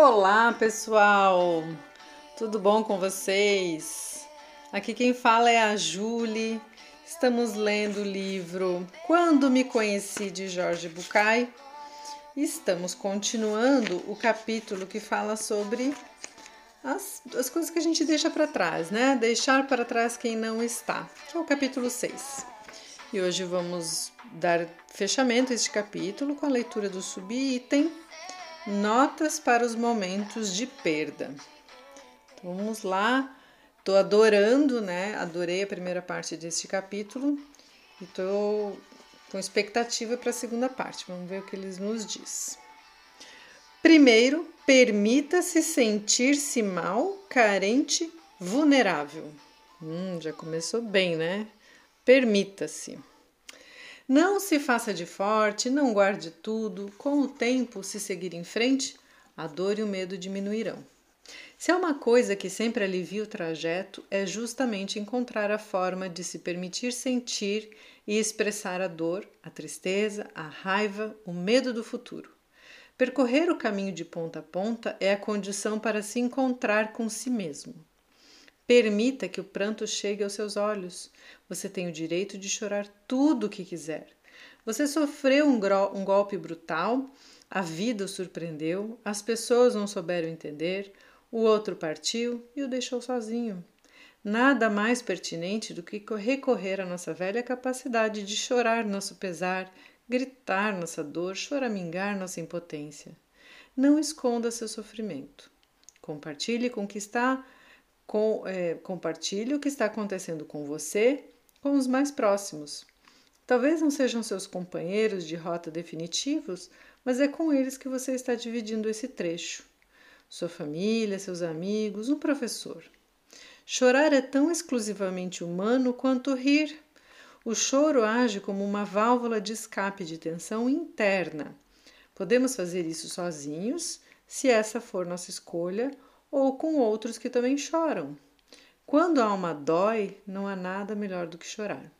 Olá, pessoal! Tudo bom com vocês? Aqui quem fala é a Julie. Estamos lendo o livro Quando Me Conheci de Jorge Bucay. Estamos continuando o capítulo que fala sobre as, as coisas que a gente deixa para trás, né? Deixar para trás quem não está, que é o capítulo 6. E hoje vamos dar fechamento a este capítulo com a leitura do subitem Notas para os momentos de perda. Então, vamos lá. Tô adorando, né? Adorei a primeira parte deste capítulo e tô com expectativa para a segunda parte. Vamos ver o que eles nos diz. Primeiro, permita-se sentir-se mal, carente, vulnerável. Hum, já começou bem, né? Permita-se. Não se faça de forte, não guarde tudo. Com o tempo, se seguir em frente, a dor e o medo diminuirão. Se há uma coisa que sempre alivia o trajeto, é justamente encontrar a forma de se permitir sentir e expressar a dor, a tristeza, a raiva, o medo do futuro. Percorrer o caminho de ponta a ponta é a condição para se encontrar com si mesmo. Permita que o pranto chegue aos seus olhos. Você tem o direito de chorar tudo o que quiser. Você sofreu um, um golpe brutal, a vida o surpreendeu, as pessoas não souberam entender, o outro partiu e o deixou sozinho. Nada mais pertinente do que recorrer à nossa velha capacidade de chorar nosso pesar, gritar nossa dor, choramingar nossa impotência. Não esconda seu sofrimento. Compartilhe com que está com, é, compartilhe o que está acontecendo com você com os mais próximos. Talvez não sejam seus companheiros de rota definitivos, mas é com eles que você está dividindo esse trecho. Sua família, seus amigos, um professor. Chorar é tão exclusivamente humano quanto rir. O choro age como uma válvula de escape de tensão interna. Podemos fazer isso sozinhos, se essa for nossa escolha, ou com outros que também choram. Quando a alma dói, não há nada melhor do que chorar.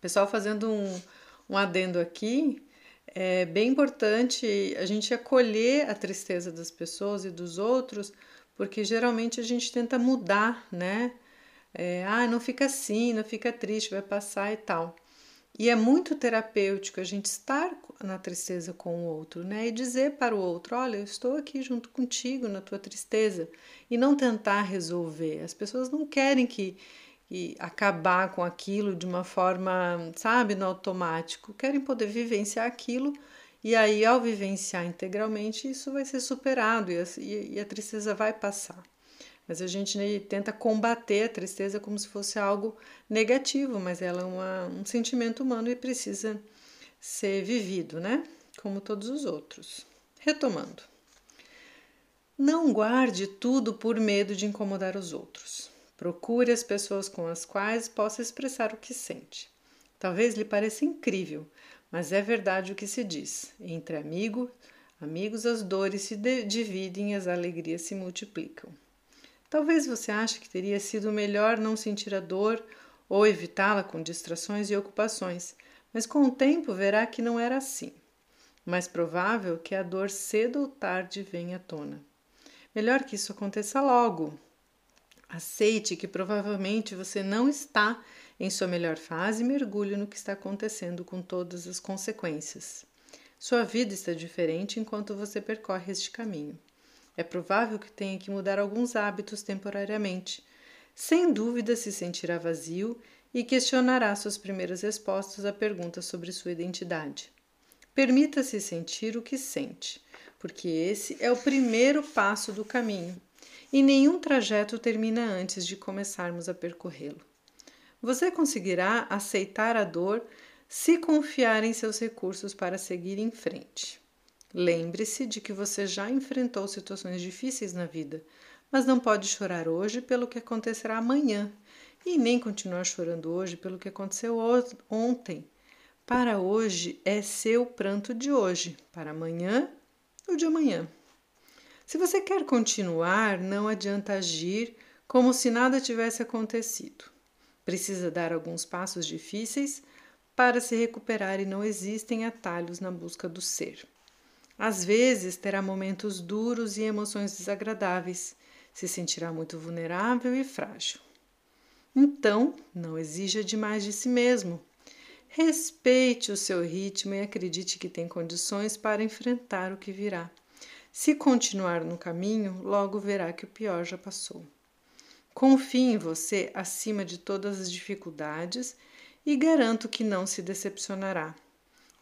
Pessoal, fazendo um, um adendo aqui, é bem importante a gente acolher a tristeza das pessoas e dos outros, porque geralmente a gente tenta mudar, né? É, ah, não fica assim, não fica triste, vai passar e tal. E é muito terapêutico a gente estar na tristeza com o outro, né? E dizer para o outro: olha, eu estou aqui junto contigo na tua tristeza. E não tentar resolver. As pessoas não querem que, que acabar com aquilo de uma forma, sabe, no automático. Querem poder vivenciar aquilo. E aí, ao vivenciar integralmente, isso vai ser superado e a, e a tristeza vai passar. Mas a gente né, tenta combater a tristeza como se fosse algo negativo, mas ela é uma, um sentimento humano e precisa ser vivido, né? Como todos os outros. Retomando. Não guarde tudo por medo de incomodar os outros. Procure as pessoas com as quais possa expressar o que sente. Talvez lhe pareça incrível, mas é verdade o que se diz. Entre amigo, amigos as dores se dividem e as alegrias se multiplicam. Talvez você ache que teria sido melhor não sentir a dor ou evitá-la com distrações e ocupações, mas com o tempo verá que não era assim. Mais provável que a dor cedo ou tarde venha à tona. Melhor que isso aconteça logo. Aceite que provavelmente você não está em sua melhor fase e mergulhe no que está acontecendo com todas as consequências. Sua vida está diferente enquanto você percorre este caminho. É provável que tenha que mudar alguns hábitos temporariamente. Sem dúvida se sentirá vazio e questionará suas primeiras respostas a perguntas sobre sua identidade. Permita-se sentir o que sente, porque esse é o primeiro passo do caminho e nenhum trajeto termina antes de começarmos a percorrê-lo. Você conseguirá aceitar a dor se confiar em seus recursos para seguir em frente. Lembre-se de que você já enfrentou situações difíceis na vida, mas não pode chorar hoje pelo que acontecerá amanhã e nem continuar chorando hoje pelo que aconteceu ontem. Para hoje é seu pranto de hoje, para amanhã o de amanhã. Se você quer continuar, não adianta agir como se nada tivesse acontecido. Precisa dar alguns passos difíceis para se recuperar e não existem atalhos na busca do ser. Às vezes terá momentos duros e emoções desagradáveis, se sentirá muito vulnerável e frágil. Então, não exija demais de si mesmo. Respeite o seu ritmo e acredite que tem condições para enfrentar o que virá. Se continuar no caminho, logo verá que o pior já passou. Confie em você acima de todas as dificuldades e garanto que não se decepcionará.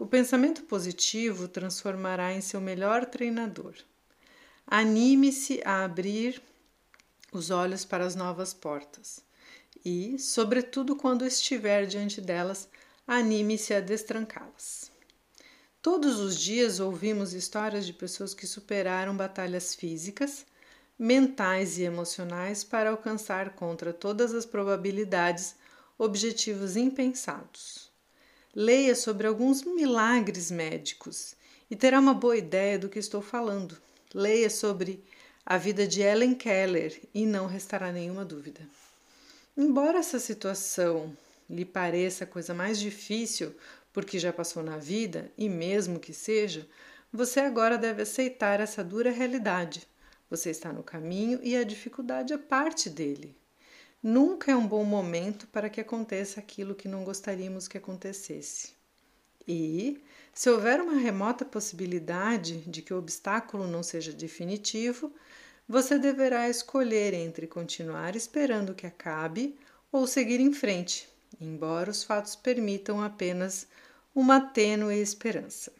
O pensamento positivo transformará em seu melhor treinador. Anime-se a abrir os olhos para as novas portas e, sobretudo quando estiver diante delas, anime-se a destrancá-las. Todos os dias ouvimos histórias de pessoas que superaram batalhas físicas, mentais e emocionais para alcançar contra todas as probabilidades objetivos impensados. Leia sobre alguns milagres médicos e terá uma boa ideia do que estou falando. Leia sobre a vida de Ellen Keller e não restará nenhuma dúvida. Embora essa situação lhe pareça a coisa mais difícil porque já passou na vida, e mesmo que seja, você agora deve aceitar essa dura realidade. Você está no caminho e a dificuldade é parte dele. Nunca é um bom momento para que aconteça aquilo que não gostaríamos que acontecesse. E, se houver uma remota possibilidade de que o obstáculo não seja definitivo, você deverá escolher entre continuar esperando que acabe ou seguir em frente, embora os fatos permitam apenas uma tênue esperança.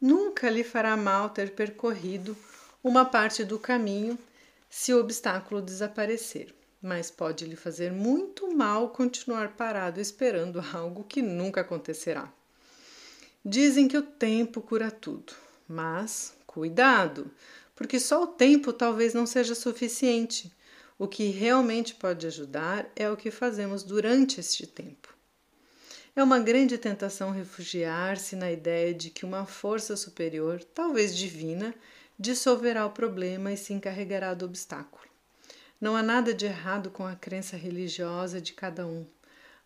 Nunca lhe fará mal ter percorrido uma parte do caminho se o obstáculo desaparecer, mas pode lhe fazer muito mal continuar parado esperando algo que nunca acontecerá. Dizem que o tempo cura tudo, mas cuidado, porque só o tempo talvez não seja suficiente. O que realmente pode ajudar é o que fazemos durante este tempo. É uma grande tentação refugiar-se na ideia de que uma força superior, talvez divina, dissolverá o problema e se encarregará do obstáculo. Não há nada de errado com a crença religiosa de cada um.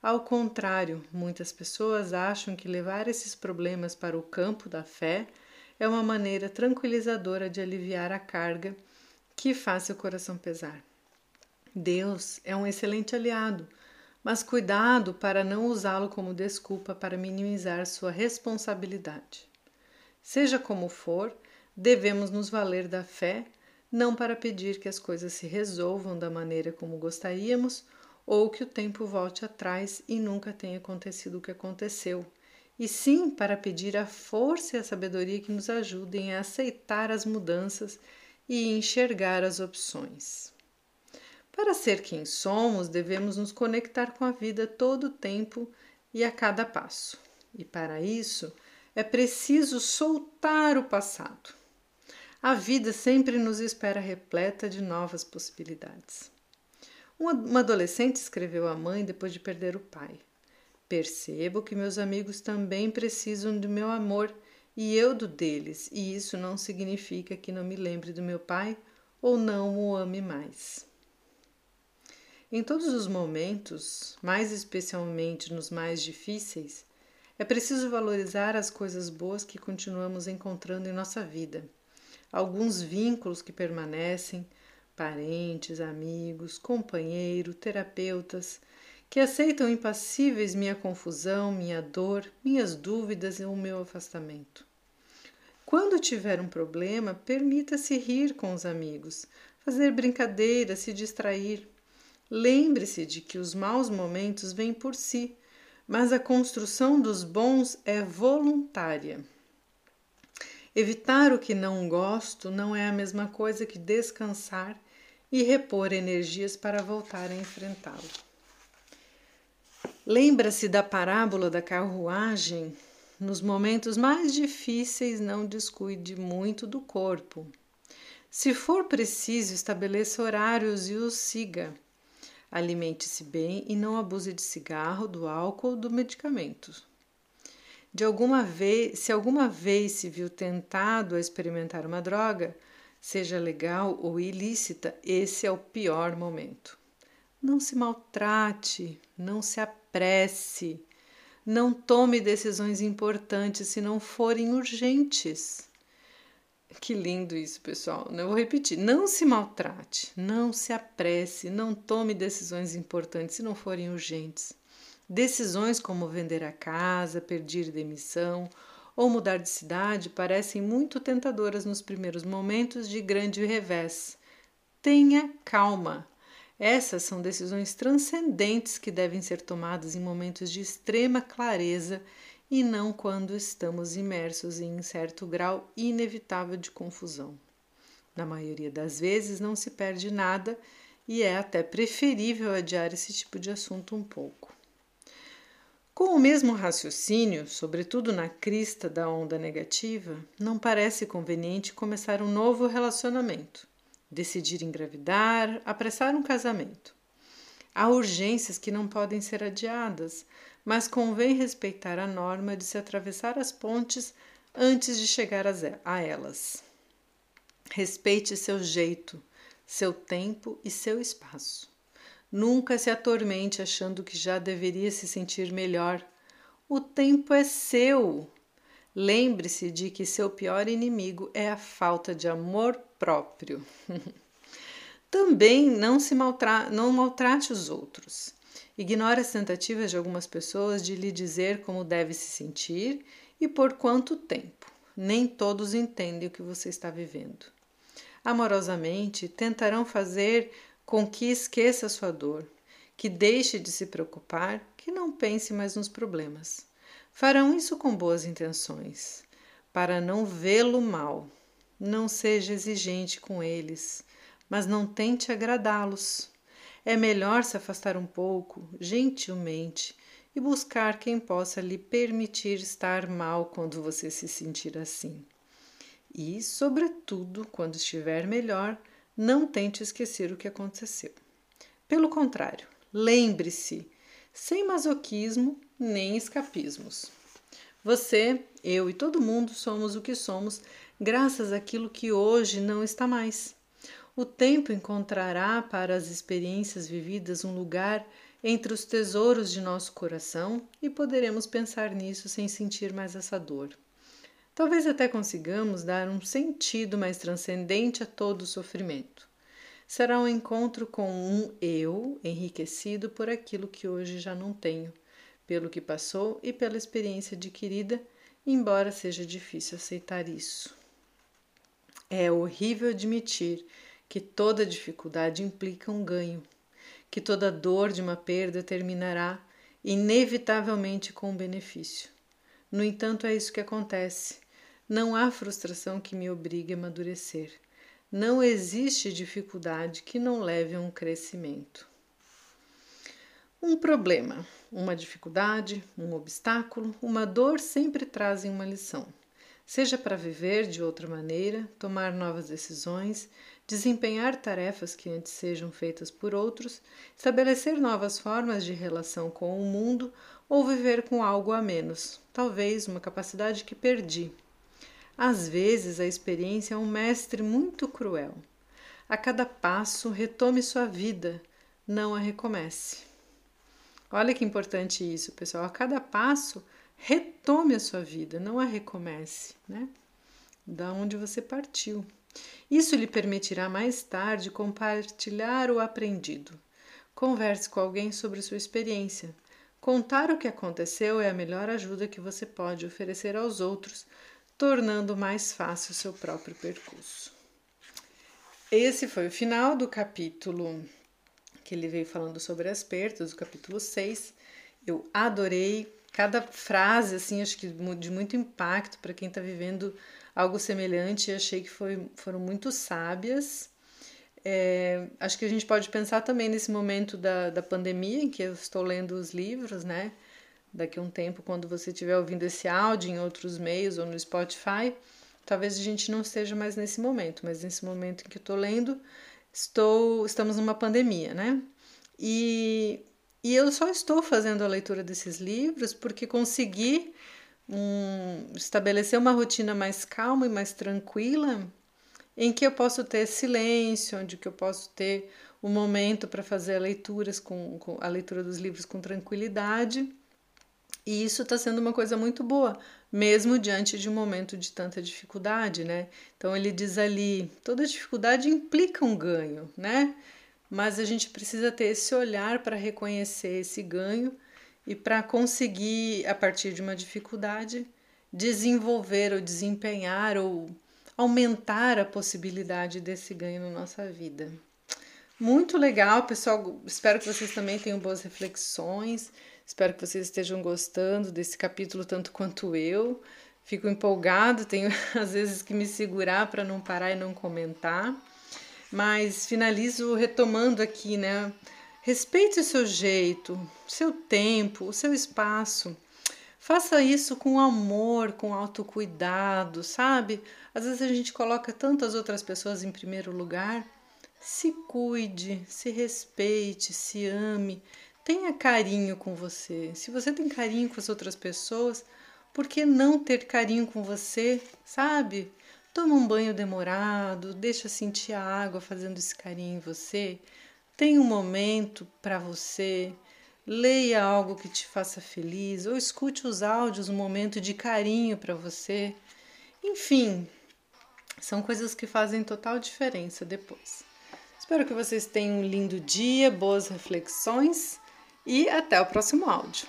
Ao contrário, muitas pessoas acham que levar esses problemas para o campo da fé é uma maneira tranquilizadora de aliviar a carga que faz seu coração pesar. Deus é um excelente aliado, mas cuidado para não usá-lo como desculpa para minimizar sua responsabilidade. Seja como for, devemos nos valer da fé, não para pedir que as coisas se resolvam da maneira como gostaríamos ou que o tempo volte atrás e nunca tenha acontecido o que aconteceu, e sim para pedir a força e a sabedoria que nos ajudem a aceitar as mudanças e enxergar as opções. Para ser quem somos, devemos nos conectar com a vida todo o tempo e a cada passo. E para isso é preciso soltar o passado. A vida sempre nos espera repleta de novas possibilidades. Uma adolescente escreveu à mãe depois de perder o pai: Percebo que meus amigos também precisam do meu amor e eu do deles, e isso não significa que não me lembre do meu pai ou não o ame mais. Em todos os momentos, mais especialmente nos mais difíceis, é preciso valorizar as coisas boas que continuamos encontrando em nossa vida, alguns vínculos que permanecem, parentes, amigos, companheiro, terapeutas, que aceitam impassíveis minha confusão, minha dor, minhas dúvidas e o meu afastamento. Quando tiver um problema, permita-se rir com os amigos, fazer brincadeiras, se distrair. Lembre-se de que os maus momentos vêm por si, mas a construção dos bons é voluntária. Evitar o que não gosto não é a mesma coisa que descansar e repor energias para voltar a enfrentá-lo. Lembra-se da parábola da carruagem? Nos momentos mais difíceis, não descuide muito do corpo. Se for preciso, estabeleça horários e os siga. Alimente-se bem e não abuse de cigarro, do álcool ou do medicamento. De alguma vez, se alguma vez se viu tentado a experimentar uma droga, seja legal ou ilícita, esse é o pior momento. Não se maltrate, não se apresse, não tome decisões importantes se não forem urgentes. Que lindo isso, pessoal. Eu vou repetir. Não se maltrate, não se apresse, não tome decisões importantes se não forem urgentes. Decisões como vender a casa, pedir demissão ou mudar de cidade parecem muito tentadoras nos primeiros momentos de grande revés. Tenha calma. Essas são decisões transcendentes que devem ser tomadas em momentos de extrema clareza e não quando estamos imersos em certo grau inevitável de confusão. Na maioria das vezes não se perde nada e é até preferível adiar esse tipo de assunto um pouco. Com o mesmo raciocínio, sobretudo na crista da onda negativa, não parece conveniente começar um novo relacionamento decidir engravidar, apressar um casamento. Há urgências que não podem ser adiadas, mas convém respeitar a norma de se atravessar as pontes antes de chegar a elas. Respeite seu jeito, seu tempo e seu espaço. Nunca se atormente achando que já deveria se sentir melhor. O tempo é seu. Lembre-se de que seu pior inimigo é a falta de amor próprio. Também não se maltra não maltrate os outros. Ignore as tentativas de algumas pessoas de lhe dizer como deve se sentir e por quanto tempo. Nem todos entendem o que você está vivendo. Amorosamente, tentarão fazer com que esqueça sua dor, que deixe de se preocupar, que não pense mais nos problemas. Farão isso com boas intenções, para não vê-lo mal. Não seja exigente com eles, mas não tente agradá-los. É melhor se afastar um pouco, gentilmente, e buscar quem possa lhe permitir estar mal quando você se sentir assim. E, sobretudo, quando estiver melhor, não tente esquecer o que aconteceu. Pelo contrário, lembre-se, sem masoquismo nem escapismos. Você, eu e todo mundo somos o que somos graças àquilo que hoje não está mais. O tempo encontrará para as experiências vividas um lugar entre os tesouros de nosso coração e poderemos pensar nisso sem sentir mais essa dor. Talvez até consigamos dar um sentido mais transcendente a todo o sofrimento. Será um encontro com um eu enriquecido por aquilo que hoje já não tenho, pelo que passou e pela experiência adquirida, embora seja difícil aceitar isso. É horrível admitir que toda dificuldade implica um ganho, que toda dor de uma perda terminará inevitavelmente com um benefício. No entanto, é isso que acontece. Não há frustração que me obrigue a amadurecer. Não existe dificuldade que não leve a um crescimento. Um problema, uma dificuldade, um obstáculo, uma dor sempre trazem uma lição seja para viver de outra maneira, tomar novas decisões, desempenhar tarefas que antes sejam feitas por outros, estabelecer novas formas de relação com o mundo ou viver com algo a menos, talvez uma capacidade que perdi. Às vezes a experiência é um mestre muito cruel. A cada passo, retome sua vida, não a recomece. Olha que importante isso, pessoal. A cada passo, retome a sua vida, não a recomece, né? Da onde você partiu. Isso lhe permitirá mais tarde compartilhar o aprendido. Converse com alguém sobre sua experiência. Contar o que aconteceu é a melhor ajuda que você pode oferecer aos outros, tornando mais fácil o seu próprio percurso. Esse foi o final do capítulo que ele veio falando sobre as perdas, o capítulo 6. Eu adorei cada frase, assim, acho que de muito impacto para quem está vivendo algo semelhante. Achei que foi, foram muito sábias. É, acho que a gente pode pensar também nesse momento da, da pandemia, em que eu estou lendo os livros, né? Daqui a um tempo, quando você estiver ouvindo esse áudio em outros meios ou no Spotify, talvez a gente não esteja mais nesse momento, mas nesse momento em que eu estou lendo, estou, estamos numa pandemia, né? E e eu só estou fazendo a leitura desses livros porque consegui um, estabelecer uma rotina mais calma e mais tranquila, em que eu posso ter silêncio, onde que eu posso ter um momento para fazer leituras com, com, a leitura dos livros com tranquilidade. E isso está sendo uma coisa muito boa, mesmo diante de um momento de tanta dificuldade, né? Então ele diz ali, toda dificuldade implica um ganho, né? Mas a gente precisa ter esse olhar para reconhecer esse ganho e para conseguir, a partir de uma dificuldade, desenvolver ou desempenhar ou aumentar a possibilidade desse ganho na nossa vida. Muito legal, pessoal. Espero que vocês também tenham boas reflexões. Espero que vocês estejam gostando desse capítulo tanto quanto eu. Fico empolgado, tenho às vezes que me segurar para não parar e não comentar. Mas finalizo retomando aqui, né? Respeite o seu jeito, seu tempo, o seu espaço. Faça isso com amor, com autocuidado, sabe? Às vezes a gente coloca tantas outras pessoas em primeiro lugar. Se cuide, se respeite, se ame, tenha carinho com você. Se você tem carinho com as outras pessoas, por que não ter carinho com você, sabe? Toma um banho demorado, deixa sentir a água fazendo esse carinho em você. Tenha um momento para você. Leia algo que te faça feliz ou escute os áudios, um momento de carinho para você. Enfim, são coisas que fazem total diferença depois. Espero que vocês tenham um lindo dia, boas reflexões e até o próximo áudio.